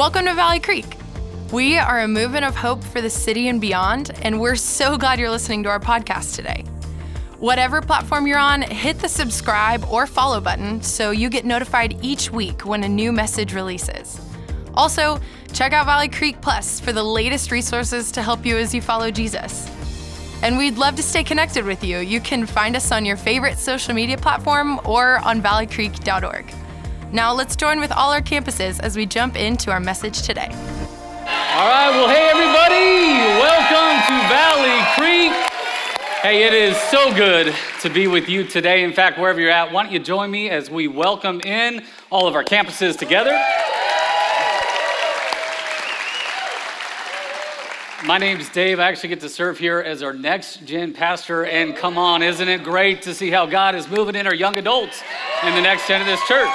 Welcome to Valley Creek. We are a movement of hope for the city and beyond, and we're so glad you're listening to our podcast today. Whatever platform you're on, hit the subscribe or follow button so you get notified each week when a new message releases. Also, check out Valley Creek Plus for the latest resources to help you as you follow Jesus. And we'd love to stay connected with you. You can find us on your favorite social media platform or on valleycreek.org. Now, let's join with all our campuses as we jump into our message today. All right, well, hey, everybody, welcome to Valley Creek. Hey, it is so good to be with you today. In fact, wherever you're at, why don't you join me as we welcome in all of our campuses together? My name's Dave. I actually get to serve here as our next gen pastor. And come on, isn't it great to see how God is moving in our young adults in the next gen of this church?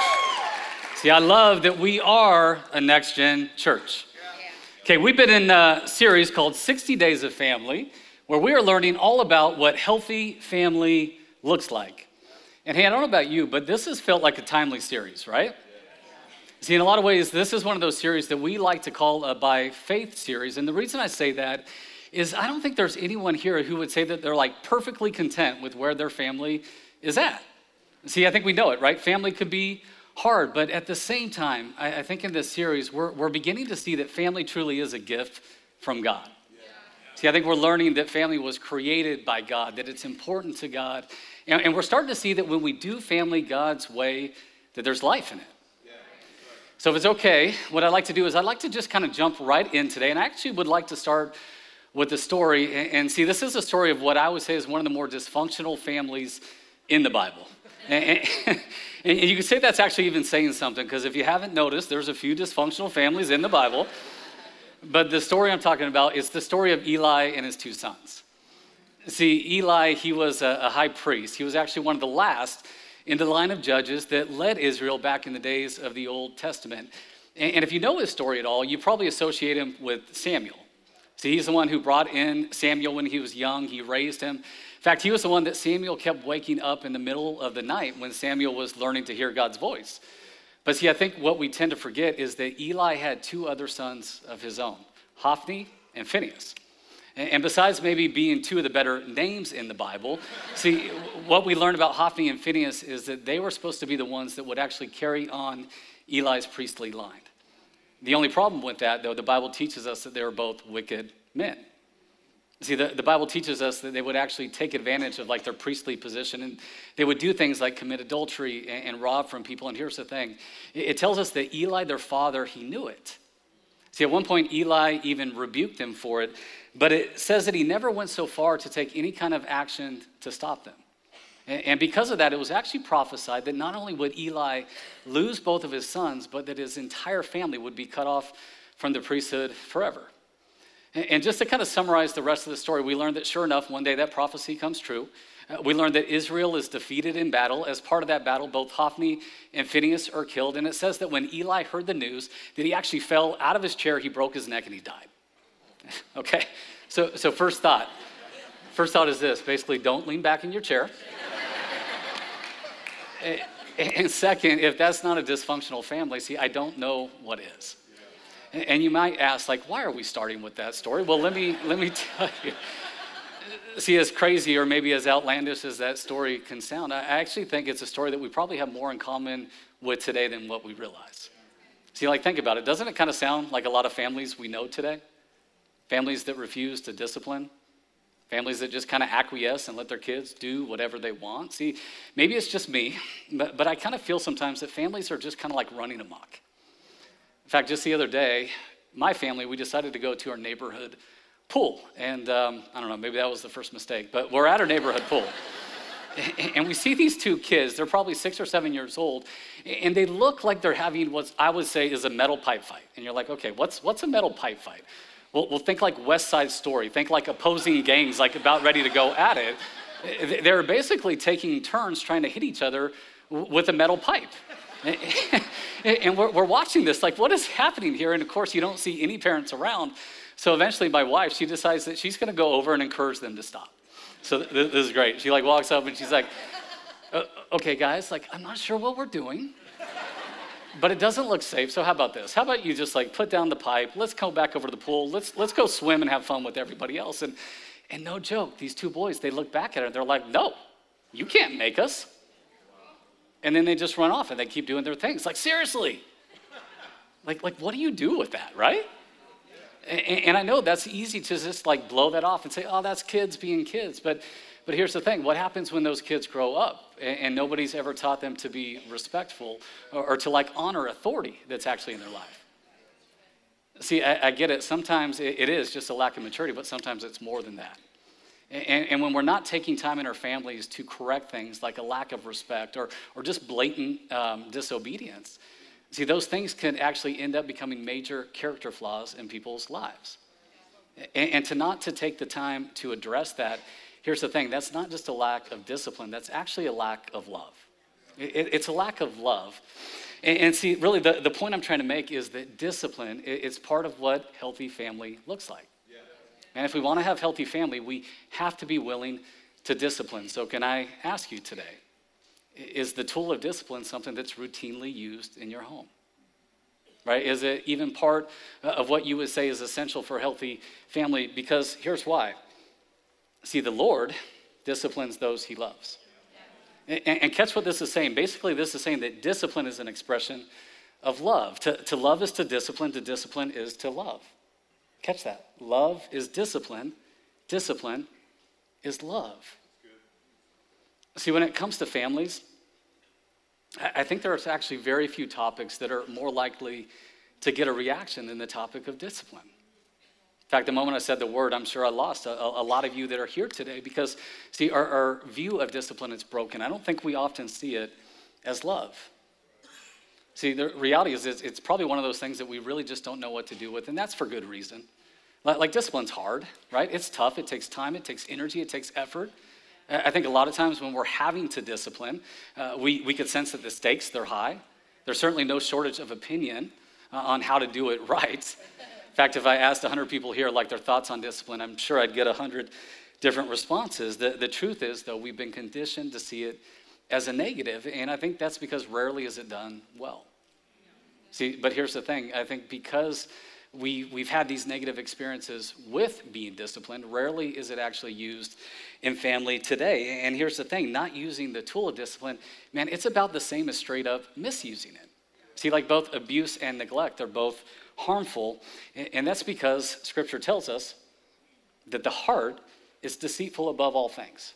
See, I love that we are a next gen church. Okay, we've been in a series called 60 Days of Family, where we are learning all about what healthy family looks like. And hey, I don't know about you, but this has felt like a timely series, right? See, in a lot of ways, this is one of those series that we like to call a by faith series. And the reason I say that is I don't think there's anyone here who would say that they're like perfectly content with where their family is at. See, I think we know it, right? Family could be hard. But at the same time, I, I think in this series, we're, we're beginning to see that family truly is a gift from God. Yeah. See, I think we're learning that family was created by God, that it's important to God. And, and we're starting to see that when we do family God's way, that there's life in it. So, if it's okay, what I'd like to do is I'd like to just kind of jump right in today. And I actually would like to start with the story. And, see, this is a story of what I would say is one of the more dysfunctional families in the Bible. And, and, you can say that's actually even saying something, because if you haven't noticed, there's a few dysfunctional families in the Bible. But the story I'm talking about is the story of Eli and his two sons. See, Eli, he was a, a high priest. He was actually one of the last in the line of judges that led Israel back in the days of the Old Testament. And, and if you know his story at all, you probably associate him with Samuel. See, he's the one who brought in Samuel when he was young, he raised him fact, he was the one that Samuel kept waking up in the middle of the night when Samuel was learning to hear God's voice. But see, I think what we tend to forget is that Eli had two other sons of his own, Hophni and Phinehas. And besides maybe being two of the better names in the Bible, see, what we learned about Hophni and Phinehas is that they were supposed to be the ones that would actually carry on Eli's priestly line. The only problem with that, though, the Bible teaches us that they were both wicked men. See, the, the Bible teaches us that they would actually take advantage of like their priestly position and they would do things like commit adultery and, and rob from people. And here's the thing it, it tells us that Eli, their father, he knew it. See, at one point, Eli even rebuked them for it, but it says that he never went so far to take any kind of action to stop them. And, and because of that, it was actually prophesied that not only would Eli lose both of his sons, but that his entire family would be cut off from the priesthood forever. And just to kind of summarize the rest of the story, we learned that sure enough, one day that prophecy comes true. Uh, we learned that Israel is defeated in battle. As part of that battle, both Hophni and Phinehas are killed. And it says that when Eli heard the news, that he actually fell out of his chair, he broke his neck, and he died. okay, so, so first thought. First thought is this basically, don't lean back in your chair. and second, if that's not a dysfunctional family, see, I don't know what is. And you might ask, like, why are we starting with that story? Well, let me, let me tell you. See, as crazy or maybe as outlandish as that story can sound, I actually think it's a story that we probably have more in common with today than what we realize. See, like, think about it. Doesn't it kind of sound like a lot of families we know today? Families that refuse to discipline, families that just kind of acquiesce and let their kids do whatever they want. See, maybe it's just me, but, but I kind of feel sometimes that families are just kind of like running amok. In fact, just the other day, my family, we decided to go to our neighborhood pool. And um, I don't know, maybe that was the first mistake, but we're at our neighborhood pool. and we see these two kids, they're probably six or seven years old, and they look like they're having what I would say is a metal pipe fight. And you're like, okay, what's, what's a metal pipe fight? Well, well, think like West Side Story, think like opposing gangs, like about ready to go at it. They're basically taking turns trying to hit each other with a metal pipe. and we're, we're watching this, like, what is happening here? And of course, you don't see any parents around. So eventually, my wife, she decides that she's going to go over and encourage them to stop. So th- this is great. She like walks up and she's like, uh, "Okay, guys, like, I'm not sure what we're doing, but it doesn't look safe. So how about this? How about you just like put down the pipe? Let's go back over to the pool. Let's let's go swim and have fun with everybody else. And and no joke, these two boys, they look back at her and they're like, no, you can't make us. And then they just run off and they keep doing their things. Like, seriously. Like, like what do you do with that, right? And, and I know that's easy to just like blow that off and say, oh, that's kids being kids. But but here's the thing what happens when those kids grow up and, and nobody's ever taught them to be respectful or, or, to like honor authority that's actually in their life? See, I, I get it. Sometimes it, it is just a lack of maturity, but sometimes it's more than that. And, and, when we're not taking time in our families to correct things like a lack of respect or, or just blatant um, disobedience, see, those things can actually end up becoming major character flaws in people's lives. And, and to not to take the time to address that here's the thing that's not just a lack of discipline, that's actually a lack of love. It, it's a lack of love. And, and, see, really, the, the point I'm trying to make is that discipline is part of what healthy family looks like. And if we want to have healthy family, we have to be willing to discipline. So, can I ask you today, is the tool of discipline something that's routinely used in your home? Right? Is it even part uh, of what you would say is essential for a healthy family? Because here's why See, the Lord disciplines those he loves. And, and, catch what this is saying. Basically, this is saying that discipline is an expression of love. To, to love is to discipline, to discipline is to love. Catch that. Love is discipline, discipline is love. See, when it comes to families, I think there's actually very few topics that are more likely to get a reaction than the topic of discipline. In fact, the moment I said the word, I'm sure I lost a, a lot of you that are here today because, see, our, our view of discipline is broken. I don't think we often see it as love. See, the reality is it's, it's probably one of those things that we really just don't know what to do with, and that's for good reason. Like, discipline's hard, right? It's tough, it takes time, it takes energy, it takes effort. I think a lot of times when we're having to discipline, uh, we, we could sense that the stakes, they're high. There's certainly no shortage of opinion uh, on how to do it right In fact, if I asked 100 people here like their thoughts on discipline, I'm sure I'd get 100 different responses. The, the truth is, though, we've been conditioned to see it as a negative, and I think that's because rarely is it done well. See, but here's the thing I think because we, we've had these negative experiences with being disciplined, rarely is it actually used in family today. And here's the thing not using the tool of discipline, man, it's about the same as straight up misusing it. See, like both abuse and neglect are both harmful. And that's because Scripture tells us that the heart is deceitful above all things.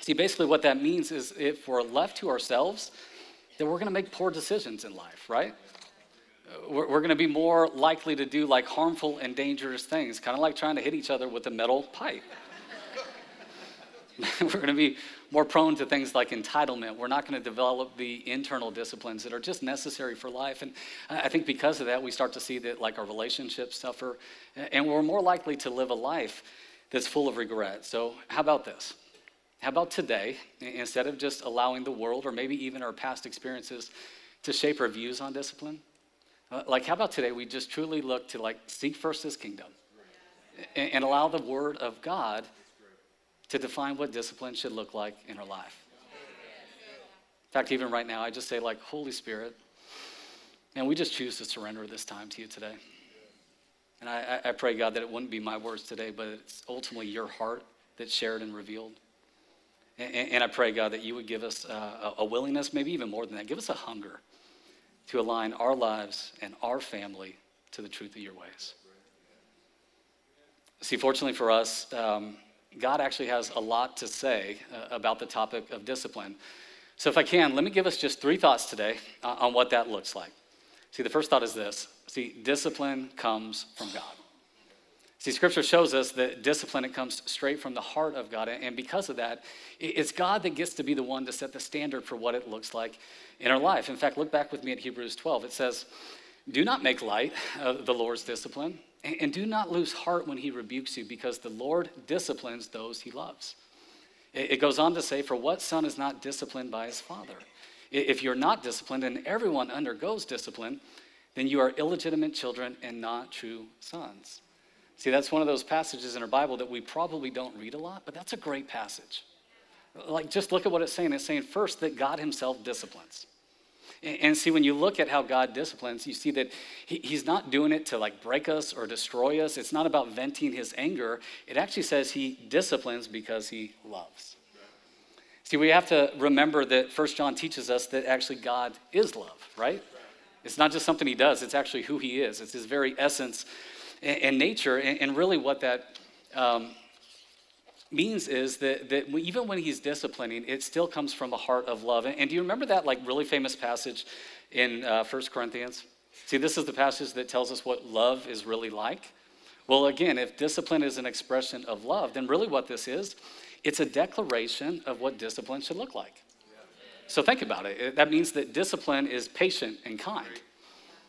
See, basically, what that means is if we're left to ourselves, then we're going to make poor decisions in life, right? We're, we're going to be more likely to do like harmful and dangerous things, kind of like trying to hit each other with a metal pipe. we're going to be more prone to things like entitlement. We're not going to develop the internal disciplines that are just necessary for life. And I think because of that, we start to see that like our relationships suffer, and we're more likely to live a life that's full of regret. So, how about this? How about today, instead of just allowing the world or maybe even our past experiences to shape our views on discipline? Uh, like, how about today we just truly look to like seek first His kingdom and, and allow the Word of God to define what discipline should look like in our life. In fact, even right now, I just say, like, Holy Spirit, and we just choose to surrender this time to you today. And I, I pray, God, that it wouldn't be my words today, but it's ultimately your heart that's shared and revealed. And, and I pray, God, that you would give us a, a willingness, maybe even more than that, give us a hunger to align our lives and our family to the truth of your ways. See, fortunately for us, um, God actually has a lot to say uh, about the topic of discipline. So, if I can, let me give us just three thoughts today uh, on what that looks like. See, the first thought is this see, discipline comes from God. See, scripture shows us that discipline, it comes straight from the heart of God. And because of that, it's God that gets to be the one to set the standard for what it looks like in our life. In fact, look back with me at Hebrews 12. It says, Do not make light of the Lord's discipline and do not lose heart when he rebukes you, because the Lord disciplines those he loves. It goes on to say, For what son is not disciplined by his father? If you're not disciplined and everyone undergoes discipline, then you are illegitimate children and not true sons. See, that's one of those passages in our Bible that we probably don't read a lot, but that's a great passage. Like, just look at what it's saying. It's saying, first, that God Himself disciplines. And see, when you look at how God disciplines, you see that He's not doing it to like break us or destroy us. It's not about venting His anger. It actually says He disciplines because He loves. See, we have to remember that First John teaches us that actually God is love, right? It's not just something He does, it's actually who He is. It's His very essence and, nature. And, really, what that um, means is that, that even when he's disciplining, it still comes from a heart of love. And, do you remember that like really famous passage in uh, 1 Corinthians? See, this is the passage that tells us what love is really like. Well, again, if discipline is an expression of love, then really what this is, it's a declaration of what discipline should look like. So think about it. That means that discipline is patient and kind.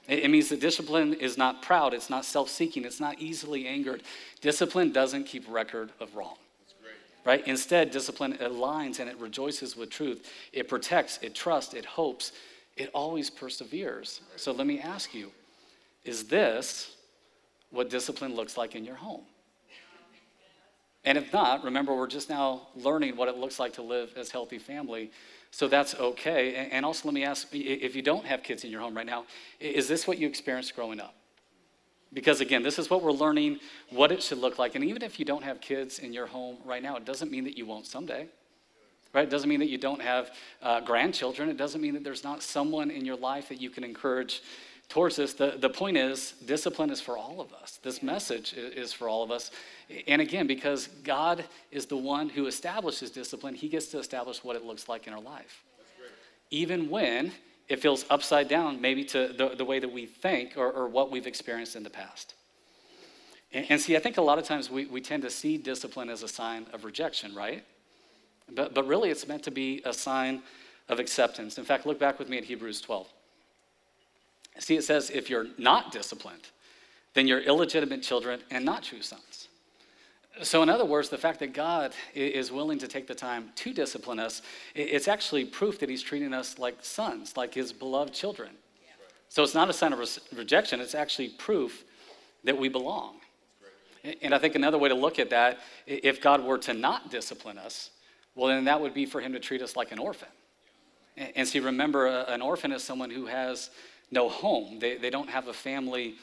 It means that discipline is not proud, it's not self seeking, it's not easily angered. Discipline doesn't keep record of wrong right? Instead, discipline aligns and it rejoices with truth. It protects, it trusts, it hopes, it always perseveres. So let me ask you is this what discipline looks like in your home? And if not, remember, we're just now learning what it looks like to live as healthy family. So that's okay. And also, let me ask if you don't have kids in your home right now, is this what you experienced growing up? Because again, this is what we're learning what it should look like. And even if you don't have kids in your home right now, it doesn't mean that you won't someday. Right? It doesn't mean that you don't have uh, grandchildren. It doesn't mean that there's not someone in your life that you can encourage towards this. The, the point is, discipline is for all of us. This message is for all of us. And again, because God is the one who establishes discipline, He gets to establish what it looks like in our life. Even when it feels upside down, maybe to the, the way that we think or, or what we've experienced in the past. And, and, see, I think a lot of times we, we tend to see discipline as a sign of rejection, right? But, but really, it's meant to be a sign of acceptance. In fact, look back with me at Hebrews 12. See, it says, if you're not disciplined, then you're illegitimate children and not true sons. So, in other words, the fact that God is willing to take the time to discipline us, it's actually proof that He's treating us like sons, like His beloved children. So, it's not a sign of rejection, it's actually proof that we belong. And I think another way to look at that, if God were to not discipline us, well, then that would be for Him to treat us like an orphan. And see, remember, an orphan is someone who has no home, they, they don't have a family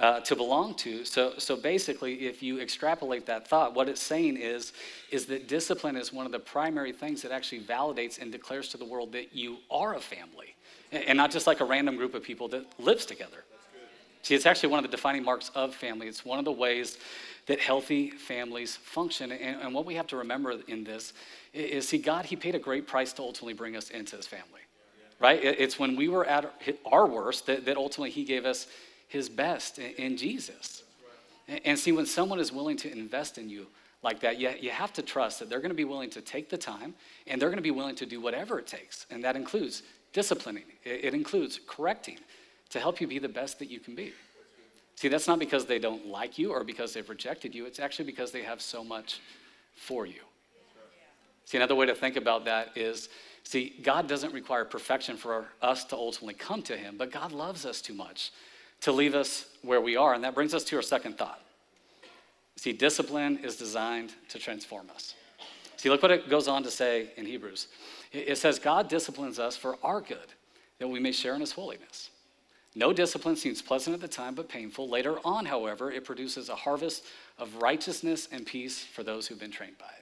uh, to belong to. So, so basically, if you extrapolate that thought, what it's saying is, is that discipline is one of the primary things that actually validates and declares to the world that you are a family and not just like a random group of people that lives together. See, it's actually one of the defining marks of family. It's one of the ways that healthy families function. And, and what we have to remember in this is, see, God, He paid a great price to ultimately bring us into His family, right? It's when we were at our worst that, that ultimately He gave us his best in Jesus. And see, when someone is willing to invest in you like that, you, you have to trust that they're going to be willing to take the time and they're going to be willing to do whatever it takes. And that includes disciplining, it, includes correcting to help you be the best that you can be. See, that's not because they don't like you or because they've rejected you, it's actually because they have so much for you. See, another way to think about that is see, God doesn't require perfection for us to ultimately come to Him, but God loves us too much to leave us where we are. And that brings us to our second thought. See, discipline is designed to transform us. See, look what it goes on to say in Hebrews. It says, God disciplines us for our good, that we may share in his holiness. No discipline seems pleasant at the time, but painful. Later on, however, it produces a harvest of righteousness and peace for those who've been trained by it.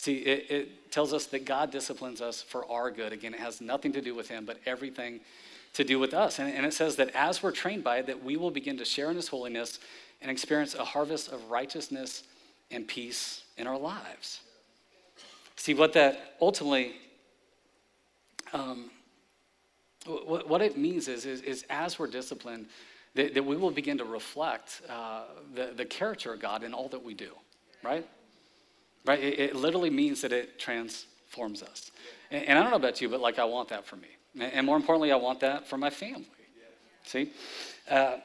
See, it, it tells us that God disciplines us for our good. Again, it has nothing to do with him, but everything to do with us. And, and it says that as we're trained by it, that we will begin to share in his holiness and experience a harvest of righteousness and peace in our lives. See, what that ultimately, um, what, what, it means is, is, is, as we're disciplined, that, that we will begin to reflect uh, the, the character of God in all that we do, right? Right? It, it literally means that it transforms us. And, and I don't know about you, but like I want that for me. And more importantly, I want that for my family. See? Uh,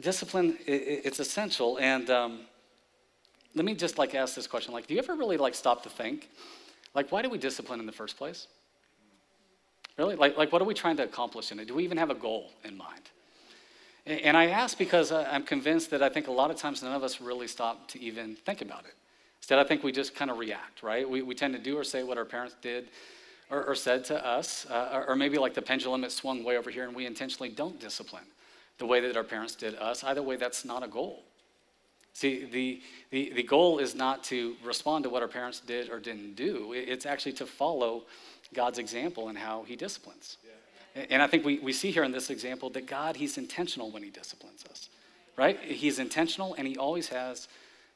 discipline, it's essential. And um, let me just like ask this question. Like, do you ever really like stop to think? Like, why do we discipline in the first place? Really? Like, like what are we trying to accomplish in it? Do we even have a goal in mind? And I ask because I'm convinced that I think a lot of times none of us really stop to even think about it. Instead, I think we just kind of react, right? We, we tend to do or say what our parents did or, or said to us, uh, or maybe like the pendulum, it swung way over here and we intentionally don't discipline the way that our parents did us. Either way, that's not a goal. See, the, the, the goal is not to respond to what our parents did or didn't do, it's actually to follow God's example and how He disciplines. Yeah. And I think we, we see here in this example that God, He's intentional when He disciplines us, right? He's intentional and He always has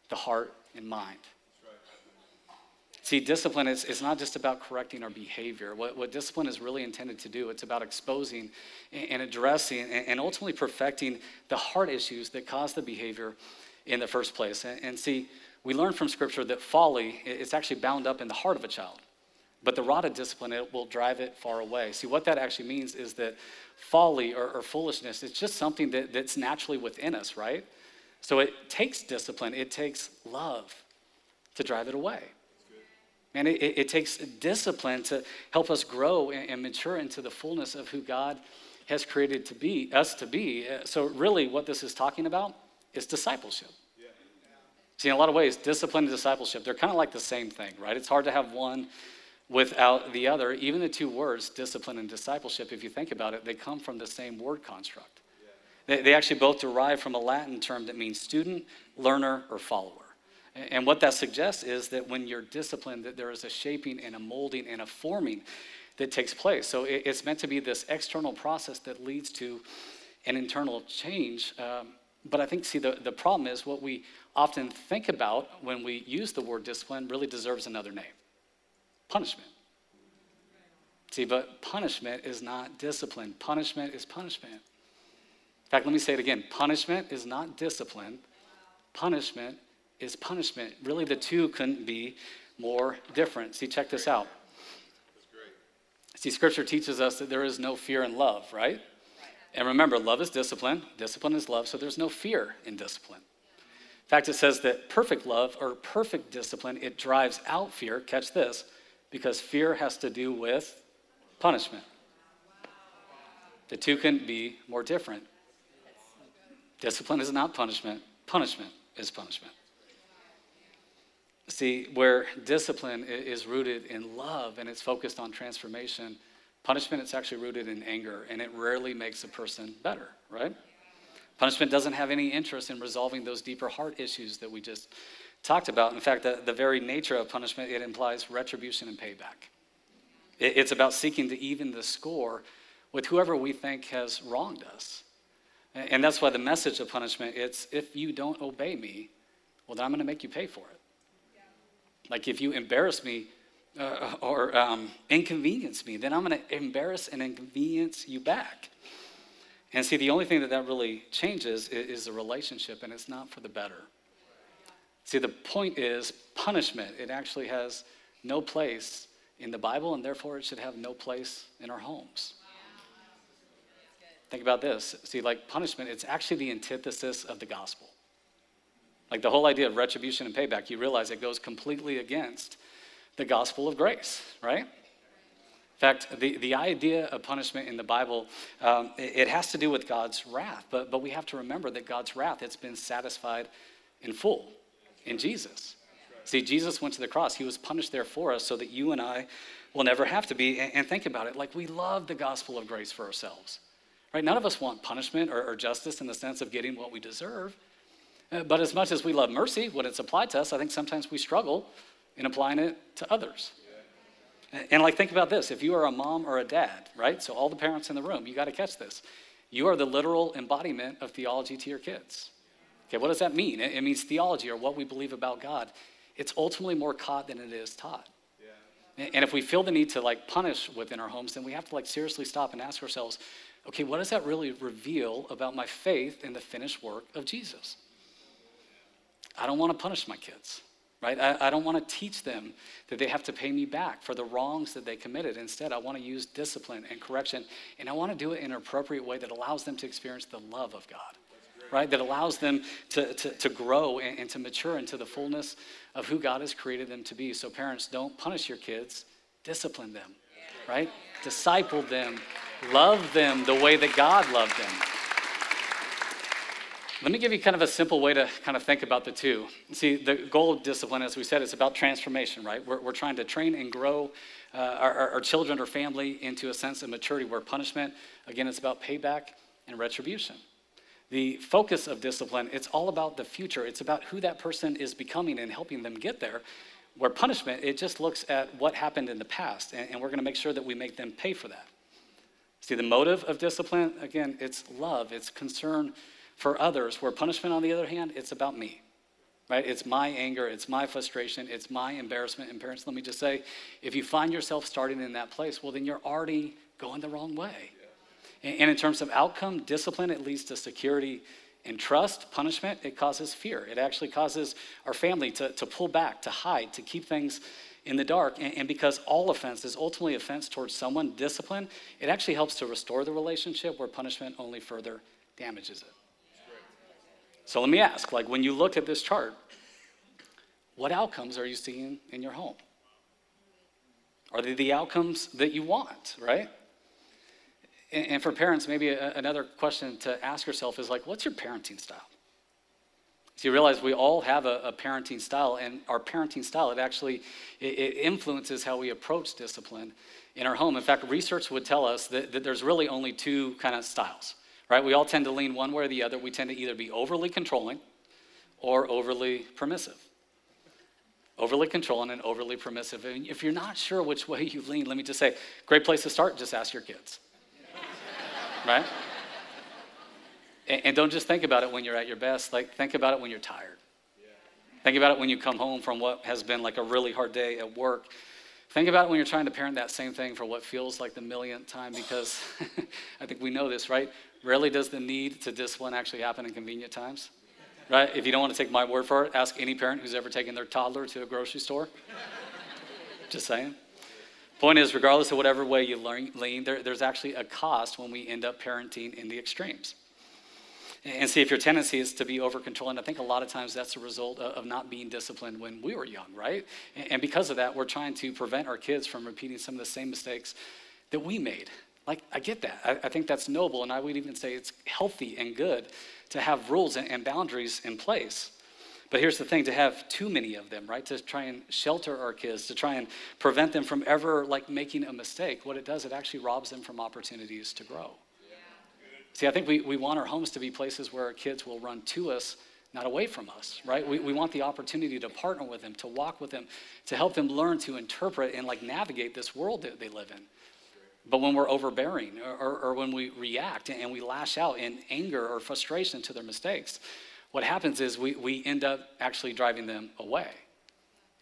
the heart in mind. See, discipline is, is not just about correcting our behavior. What, what discipline is really intended to do, it's about exposing and addressing and ultimately perfecting the heart issues that cause the behavior in the first place. And, and see, we learn from Scripture that folly is actually bound up in the heart of a child. But the rod of discipline, it will drive it far away. See, what that actually means is that folly or, or foolishness, it's just something that, that's naturally within us, right? So it takes discipline, it takes love to drive it away. And it, it, takes discipline to help us grow and, mature into the fullness of who God has created to be us to be. Uh, so really, what this is talking about is discipleship. Yeah. See, in a lot of ways, discipline and discipleship, they're kind of like the same thing, right? It's hard to have one without the other. Even the two words, discipline and discipleship, if you think about it, they come from the same word construct. Yeah. They, they actually both derive from a Latin term that means student, learner, or follower. And what that suggests is that when you're disciplined, that there is a shaping and a molding and a forming that takes place. So it's meant to be this external process that leads to an internal change. Um, but I think, see, the, the problem is what we often think about when we use the word discipline really deserves another name punishment. See, but punishment is not discipline. Punishment is punishment. In fact, let me say it again punishment is not discipline, punishment is punishment. Really, the two couldn't be more different. See, check this out. See, scripture teaches us that there is no fear in love, right? And remember, love is discipline, discipline is love, so there's no fear in discipline. In fact, it says that perfect love or perfect discipline, it drives out fear. Catch this, because fear has to do with punishment. The two couldn't be more different. Discipline is not punishment, punishment is punishment. See, where discipline is rooted in love and it's focused on transformation, punishment it's actually rooted in anger and it rarely makes a person better, right? Punishment doesn't have any interest in resolving those deeper heart issues that we just talked about. In fact, the, the very nature of punishment, it implies retribution and payback. It, it's about seeking to even the score with whoever we think has wronged us. And, and that's why the message of punishment, it's if you don't obey me, well, then I'm going to make you pay for it. Like if you embarrass me uh, or um, inconvenience me, then I'm going to embarrass and inconvenience you back. And see, the only thing that that really changes is, is the relationship, and it's not for the better. See, the point is punishment. It actually has no place in the Bible, and therefore it should have no place in our homes. Think about this. See, like punishment, it's actually the antithesis of the gospel. Like the whole idea of retribution and payback, you realize it goes completely against the gospel of grace, right? In fact, the, the idea of punishment in the Bible, um, it, it, has to do with God's wrath. But, but we have to remember that God's wrath, it's been satisfied in full in Jesus. See, Jesus went to the cross. He was punished there for us so that you and I will never have to be. And, and think about it like we love the gospel of grace for ourselves, right? None of us want punishment or, or justice in the sense of getting what we deserve. Uh, but as much as we love mercy when it's applied to us, I think sometimes we struggle in applying it to others. And like, think about this if you are a mom or a dad, right? So, all the parents in the room, you got to catch this. You are the literal embodiment of theology to your kids. Okay, what does that mean? It means theology or what we believe about God. It's ultimately more caught than it is taught. Yeah. And if we feel the need to like punish within our homes, then we have to like seriously stop and ask ourselves, okay, what does that really reveal about my faith in the finished work of Jesus? I don't want to punish my kids, right? I, I don't want to teach them that they have to pay me back for the wrongs that they committed. Instead, I want to use discipline and correction, and I want to do it in an appropriate way that allows them to experience the love of God, right? That allows them to, to, to grow and, and to mature into the fullness of who God has created them to be. So, parents, don't punish your kids, discipline them, right? Disciple them, love them the way that God loved them. Let me give you kind of a simple way to kind of think about the two. See, the goal of discipline, as we said, is about transformation, right? We're, we're trying to train and grow uh, our, our children or family into a sense of maturity where punishment, again, it's about payback and retribution. The focus of discipline, it's all about the future. It's about who that person is becoming and helping them get there. Where punishment, it just looks at what happened in the past, and, and we're going to make sure that we make them pay for that. See, the motive of discipline, again, it's love, it's concern for others, where punishment, on the other hand, it's about me. Right? It's my anger, it's my frustration, it's my embarrassment. And parents, let me just say, if you find yourself starting in that place, well, then you're already going the wrong way. And in terms of outcome, discipline, it leads to security and trust. Punishment, it causes fear. It actually causes our family to, to pull back, to hide, to keep things in the dark. And, and because all offense is ultimately offense towards someone, discipline, it actually helps to restore the relationship where punishment only further damages it. So let me ask like, when you look at this chart, what outcomes are you seeing in your home? Are they the outcomes that you want, right? And, and for parents, maybe a, another question to ask yourself is like, what's your parenting style? So you realize we all have a, a parenting style, and our parenting style, it actually it, it influences how we approach discipline in our home. In fact, research would tell us that, that there's really only two kind of styles right? We all tend to lean one way or the other. We tend to either be overly controlling or overly permissive. Overly controlling and overly permissive. And if you're not sure which way you lean, let me just say, great place to start, just ask your kids. right? And, and, don't just think about it when you're at your best, like think about it when you're tired. Think about it when you come home from what has been like a really hard day at work. Think about it when you're trying to parent that same thing for what feels like the millionth time because I think we know this, right? Rarely does the need to discipline actually happen in convenient times. Right? If you don't want to take my word for it, ask any parent who's ever taken their toddler to a grocery store. Just saying. Point is, regardless of whatever way you lean, there, there's actually a cost when we end up parenting in the extremes. And see, if your tendency is to be over controlling, I think a lot of times that's a result of not being disciplined when we were young, right? And because of that, we're trying to prevent our kids from repeating some of the same mistakes that we made. Like, I get that. I, I, think that's noble, and I would even say it's healthy and good to have rules and, and boundaries in place. But here's the thing to have too many of them, right? To try and shelter our kids, to try and prevent them from ever like making a mistake. What it does, it actually robs them from opportunities to grow. See, I think we, we want our homes to be places where our kids will run to us, not away from us, right? We, we want the opportunity to partner with them, to walk with them, to help them learn to interpret and like navigate this world that they live in. But when we're overbearing or, or, or, when we react and we lash out in anger or frustration to their mistakes, what happens is we, we end up actually driving them away.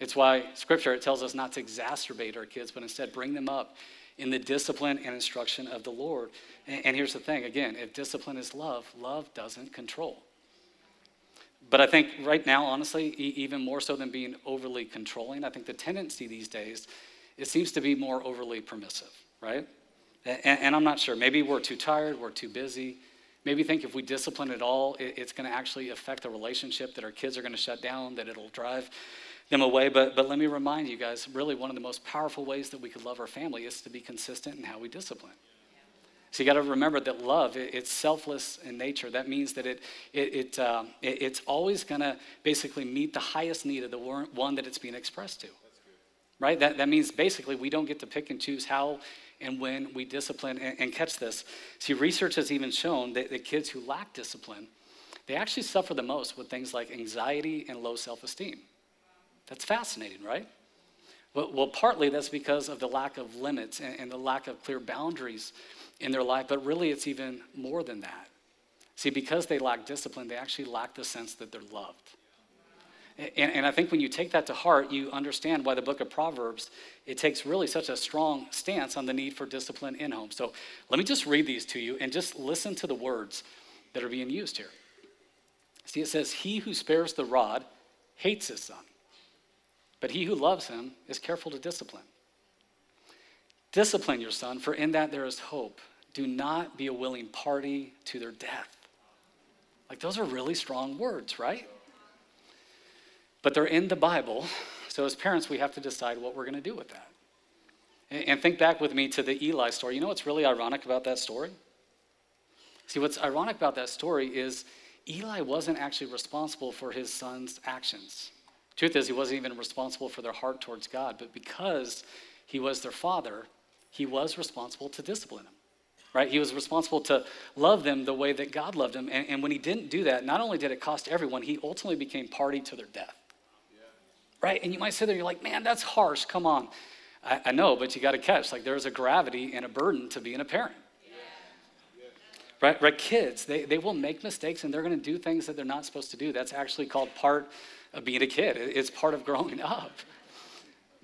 It's why scripture it tells us not to exacerbate our kids, but instead bring them up in the discipline and instruction of the Lord. And, and here's the thing again, if discipline is love, love doesn't control. But I think right now, honestly, even more so than being overly controlling, I think the tendency these days, it seems to be more overly permissive right? And, and, I'm not sure. Maybe we're too tired, we're too busy. Maybe think if we discipline at all, it, it's going to actually affect the relationship, that our kids are going to shut down, that it'll drive them away. But, but let me remind you guys really, one of the most powerful ways that we could love our family is to be consistent in how we discipline. So you got to remember that love, it, it's selfless in nature. That means that it, it, it, uh, it it's always going to basically meet the highest need of the one that it's being expressed to. Right? That, that means basically we don't get to pick and choose how and when we discipline and, and catch this. See, research has even shown that the kids who lack discipline, they actually suffer the most with things like anxiety and low self esteem. That's fascinating, right? Well, well, partly that's because of the lack of limits and, and the lack of clear boundaries in their life, but really it's even more than that. See, because they lack discipline, they actually lack the sense that they're loved. And, and, I think when you take that to heart, you understand why the book of Proverbs, it takes really such a strong stance on the need for discipline in home. So let me just read these to you and just listen to the words that are being used here. See, it says, He who spares the rod hates his son, but he who loves him is careful to discipline. Discipline your son, for in that there is hope. Do not be a willing party to their death. Like, those are really strong words, right? But they're in the Bible. So as parents, we have to decide what we're going to do with that. And think back with me to the Eli story. You know what's really ironic about that story? See, what's ironic about that story is Eli wasn't actually responsible for his son's actions. Truth is, he wasn't even responsible for their heart towards God, but because he was their father, he was responsible to discipline them. Right? He was responsible to love them the way that God loved them. And, and when he didn't do that, not only did it cost everyone, he ultimately became party to their death. Right? And you might sit there, and you're like, man, that's harsh. Come on. I, I know, but you got to catch. Like, there's a gravity and a burden to being a parent. Right, right, kids, they, they will make mistakes and they're going to do things that they're not supposed to do. That's actually called part of being a kid, it's part of growing up.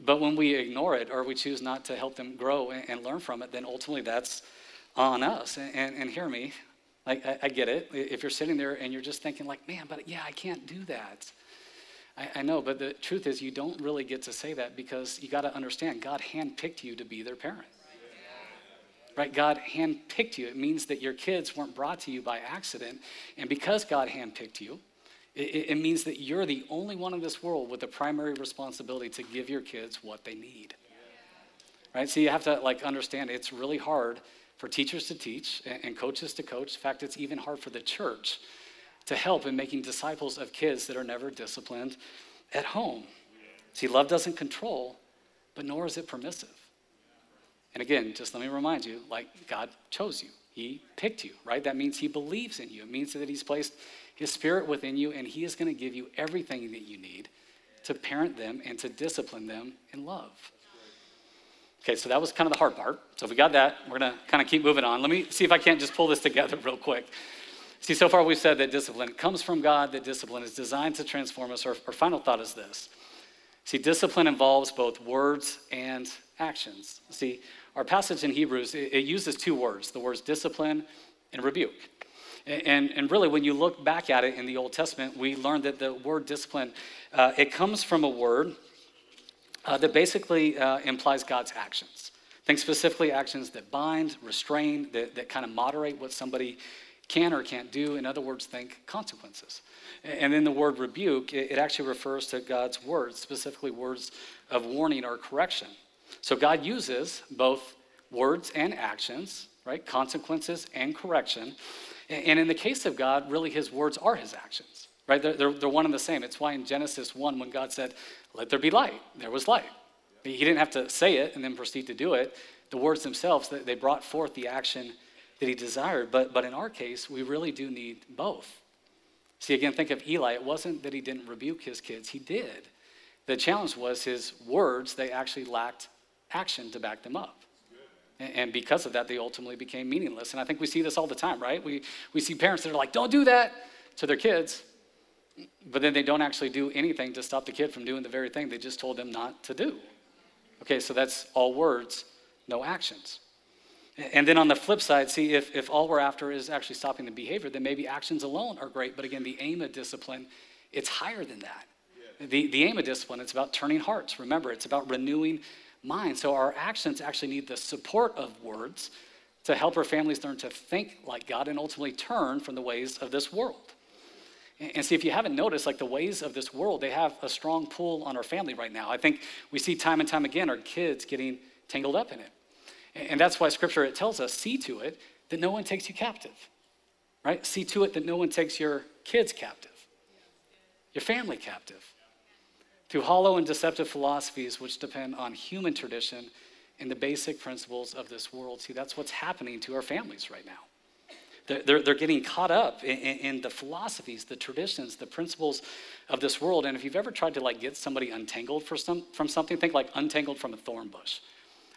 But when we ignore it or we choose not to help them grow and, learn from it, then ultimately that's on us. And, and, and hear me, like, I, I, get it. If you're sitting there and you're just thinking, like, man, but yeah, I can't do that. I, I know, but the truth is, you don't really get to say that because you got to understand God handpicked you to be their parent. Right? God handpicked you. It means that your kids weren't brought to you by accident. And because God handpicked you, it, means that you're the only one in this world with the primary responsibility to give your kids what they need. Right? So you have to like understand it's really hard for teachers to teach and coaches to coach. In fact, it's even hard for the church to help in making disciples of kids that are never disciplined at home. See, love doesn't control, but nor is it permissive. And again, just let me remind you like, God chose you, He picked you, right? That means He believes in you. It means that He's placed His Spirit within you, and He is going to give you everything that you need to parent them and to discipline them in love. Okay, so that was kind of the hard part. So if we got that, we're going to kind of keep moving on. Let me see if I can't just pull this together real quick. See, so far we've said that discipline comes from God, that discipline is designed to transform us. Our, our final thought is this. See, discipline involves both words and actions. See, our passage in Hebrews, it, it uses two words the words discipline and rebuke. And, and really, when you look back at it in the Old Testament, we learned that the word discipline, uh, it comes from a word uh, that basically uh, implies God's actions. Think specifically actions that bind, restrain, that, that kind of moderate what somebody can or can't do. In other words, think consequences. And then the word rebuke, it, it actually refers to God's words, specifically words of warning or correction. So God uses both words and actions, right? Consequences and correction. And in the case of God, really his words are his actions, right? They're, they're, they're one and the same. It's why in Genesis 1, when God said, let there be light, there was light. He didn't have to say it and then proceed to do it. The words themselves, they brought forth the action that he desired. But, but in our case, we really do need both. See, again, think of Eli. It wasn't that he didn't rebuke his kids, he did. The challenge was his words, they actually lacked action to back them up. And because of that, they ultimately became meaningless. And I think we see this all the time, right? We, we see parents that are like, don't do that to their kids, but then they don't actually do anything to stop the kid from doing the very thing they just told them not to do. Okay, so that's all words, no actions. And then on the flip side, see, if, if all we're after is actually stopping the behavior, then maybe actions alone are great. But again, the aim of discipline, it's higher than that. The, the aim of discipline, it's about turning hearts. Remember, it's about renewing mind. So our actions actually need the support of words to help our families learn to think like God and ultimately turn from the ways of this world. And see, if you haven't noticed, like the ways of this world, they have a strong pull on our family right now. I think we see time and time again our kids getting tangled up in it. And that's why scripture, it tells us, see to it that no one takes you captive, right? See to it that no one takes your kids captive, your family captive through hollow and deceptive philosophies which depend on human tradition and the basic principles of this world. See, that's what's happening to our families right now. They're, they're, they're getting caught up in, in, the philosophies, the traditions, the principles of this world. And if you've ever tried to like get somebody untangled for some, from something, think like untangled from a thorn bush.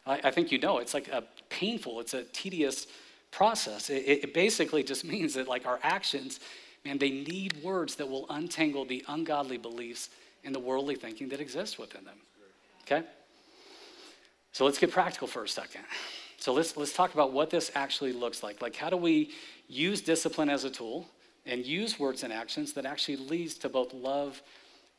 I, I think you know it's like a painful, it's a tedious process. It, it basically just means that like our actions, man, they need words that will untangle the ungodly beliefs and the worldly thinking that exists within them. Okay? So let's get practical for a second. So let's, let's talk about what this actually looks like. Like, how do we use discipline as a tool and use words and actions that actually leads to both love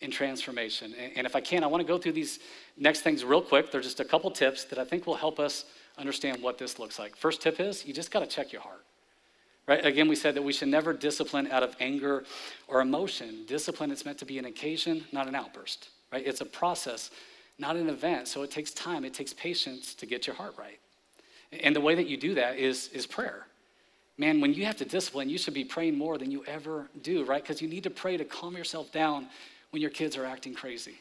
and transformation? And, and if I can, I want to go through these next things real quick. They're just a couple tips that I think will help us understand what this looks like. First tip is you just got to check your heart. Right? Again, we said that we should never discipline out of anger or emotion. Discipline is meant to be an occasion, not an outburst. Right? It's a process, not an event. So it takes time, it takes patience to get your heart right. And the way that you do that is, is prayer. Man, when you have to discipline, you should be praying more than you ever do, right? Because you need to pray to calm yourself down when your kids are acting crazy.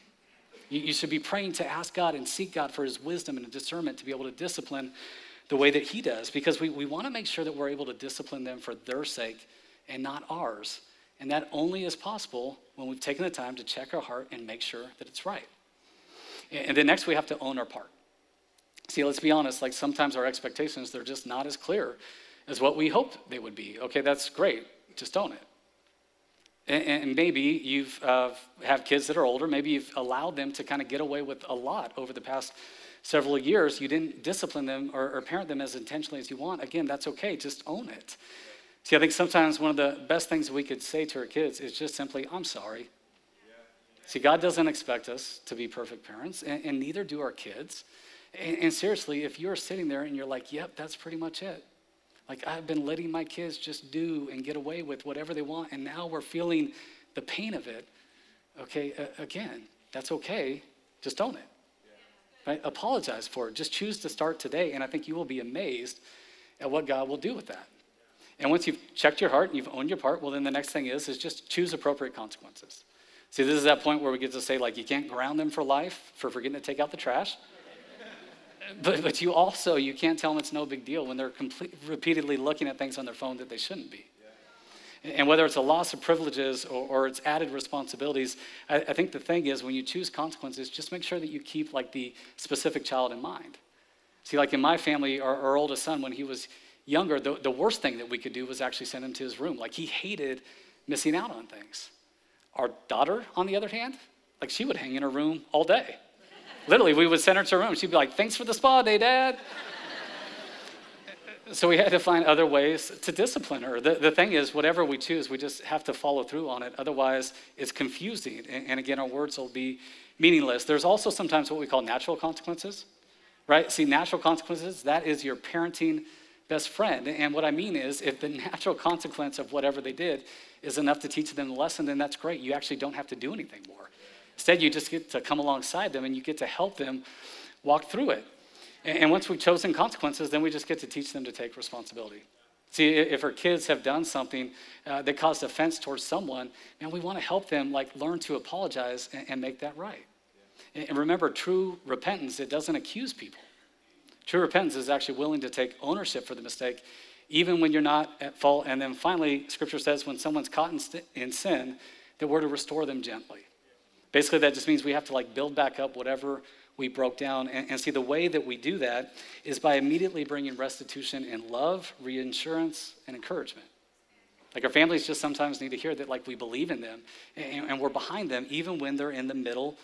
You, you should be praying to ask God and seek God for his wisdom and discernment to be able to discipline the way that he does, because we, we want to make sure that we're able to discipline them for their sake and not ours. And that only is possible when we've taken the time to check our heart and make sure that it's right. And then next, we have to own our part. See, let's be honest, like sometimes our expectations, they're just not as clear as what we hoped they would be. Okay, that's great. Just own it. And, maybe you've uh, have kids that are older. Maybe you've allowed them to kind of get away with a lot over the past several years. You didn't discipline them or, or parent them as intentionally as you want. Again, that's okay. Just own it. See, I think sometimes one of the best things we could say to our kids is just simply, "I'm sorry." See, God doesn't expect us to be perfect parents, and, and neither do our kids. And, and, seriously, if you're sitting there and you're like, yep, that's pretty much it. Like, I've been letting my kids just do and get away with whatever they want, and now we're feeling the pain of it. Okay, uh, again, that's okay. Just own it. Right? Apologize for it. Just choose to start today, and I think you will be amazed at what God will do with that. And once you've checked your heart and you've owned your part, well, then the next thing is is just choose appropriate consequences. See, this is that point where we get to say, like, you can't ground them for life for forgetting to take out the trash. But, but you also, you can't tell them it's no big deal when they're complete, repeatedly looking at things on their phone that they shouldn't be. And whether it's a loss of privileges or, or it's added responsibilities, I, I, think the thing is when you choose consequences, just make sure that you keep like the specific child in mind. See, like in my family, our, our oldest son, when he was younger, the, the worst thing that we could do was actually send him to his room. Like he hated missing out on things. Our daughter, on the other hand, like she would hang in her room all day. Literally, we would send her to her room. She'd be like, Thanks for the spa day, Dad. So we had to find other ways to discipline her. The, the thing is, whatever we choose, we just have to follow through on it. Otherwise, it's confusing. And, and again, our words will be meaningless. There's also sometimes what we call natural consequences, right? See, natural consequences, that is your parenting best friend. And what I mean is, if the natural consequence of whatever they did is enough to teach them the lesson, then that's great. You actually don't have to do anything more. Instead, you just get to come alongside them and you get to help them walk through it. And once we've chosen consequences, then we just get to teach them to take responsibility. See, if our kids have done something uh, that caused offense towards someone, man, we want to help them like learn to apologize and, and make that right. Yeah. And remember, true repentance, it doesn't accuse people. True repentance is actually willing to take ownership for the mistake, even when you're not at fault. And then finally, scripture says when someone's caught in, st- in sin, that we're to restore them gently. Basically, that just means we have to like build back up whatever we broke down. And, and see, the way that we do that is by immediately bringing restitution and love, reassurance, and encouragement. Like our families just sometimes need to hear that like we believe in them and, and we're behind them even when they're in the middle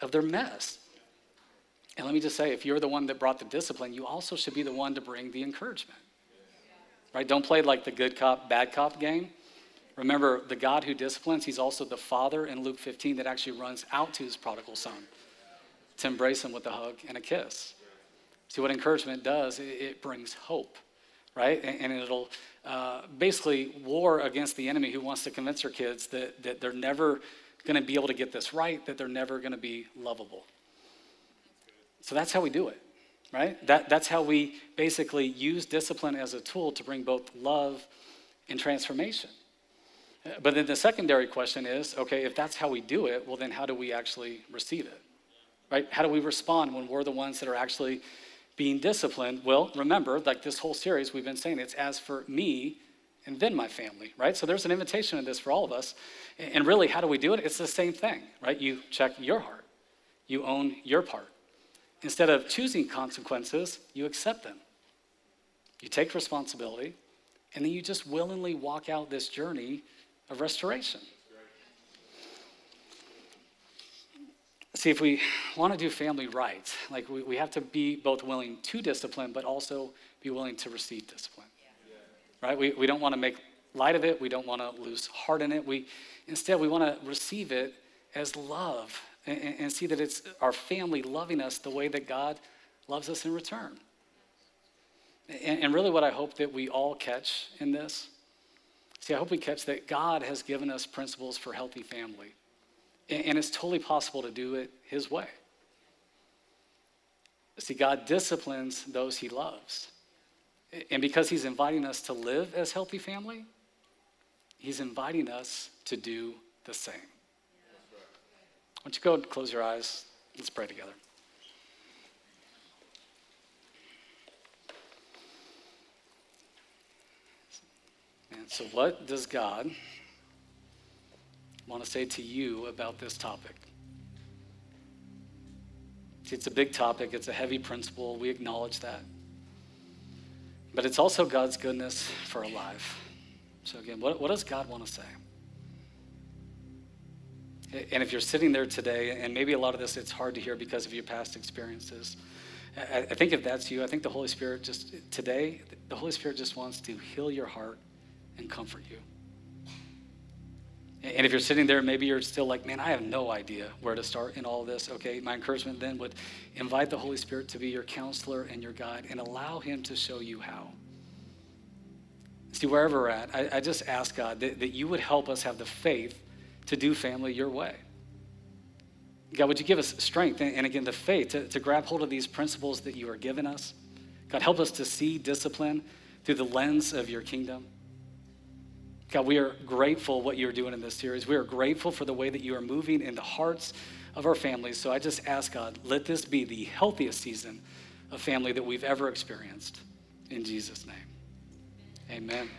of their mess. And let me just say, if you're the one that brought the discipline, you also should be the one to bring the encouragement. Right? Don't play like the good cop, bad cop game. Remember, the God who disciplines, he's also the father in Luke 15 that actually runs out to his prodigal son to embrace him with a hug and a kiss. See, what encouragement does, it, brings hope, right? And, it'll uh, basically war against the enemy who wants to convince their kids that, that they're never going to be able to get this right, that they're never going to be lovable. So that's how we do it, right? That, that's how we basically use discipline as a tool to bring both love and transformation. But then the secondary question is okay, if that's how we do it, well, then how do we actually receive it? Right? How do we respond when we're the ones that are actually being disciplined? Well, remember, like this whole series, we've been saying it's as for me and then my family, right? So there's an invitation in this for all of us. And really, how do we do it? It's the same thing, right? You check your heart, you own your part. Instead of choosing consequences, you accept them. You take responsibility, and then you just willingly walk out this journey of restoration. See, if we want to do family right, like we, we have to be both willing to discipline, but also be willing to receive discipline. Yeah. Right? We, we don't want to make light of it. We don't want to lose heart in it. We, instead, we want to receive it as love and, and see that it's our family loving us the way that God loves us in return. And, and really, what I hope that we all catch in this see, I hope we catch that God has given us principles for healthy family. And, it's totally possible to do it His way. See, God disciplines those He loves. And because He's inviting us to live as healthy family, He's inviting us to do the same. Why don't you go and close your eyes? Let's pray together. And so, what does God want to say to you about this topic? See, it's a big topic, it's a heavy principle. We acknowledge that. But it's also God's goodness for our life. So, again, what, what does God want to say? And if you're sitting there today, and maybe a lot of this it's hard to hear because of your past experiences, I, I think if that's you, I think the Holy Spirit just today, the Holy Spirit just wants to heal your heart and comfort you. And if you're sitting there, maybe you're still like, man, I have no idea where to start in all of this. Okay, my encouragement then would invite the Holy Spirit to be your counselor and your guide and allow Him to show you how. See, wherever we're at, I, I just ask God that, that you would help us have the faith to do family your way. God, would you give us strength and, and again, the faith to, to grab hold of these principles that you are giving us? God, help us to see discipline through the lens of your kingdom. God, we are grateful what you're doing in this series. We are grateful for the way that you are moving in the hearts of our families. So I just ask God, let this be the healthiest season of family that we've ever experienced. In Jesus' name, amen.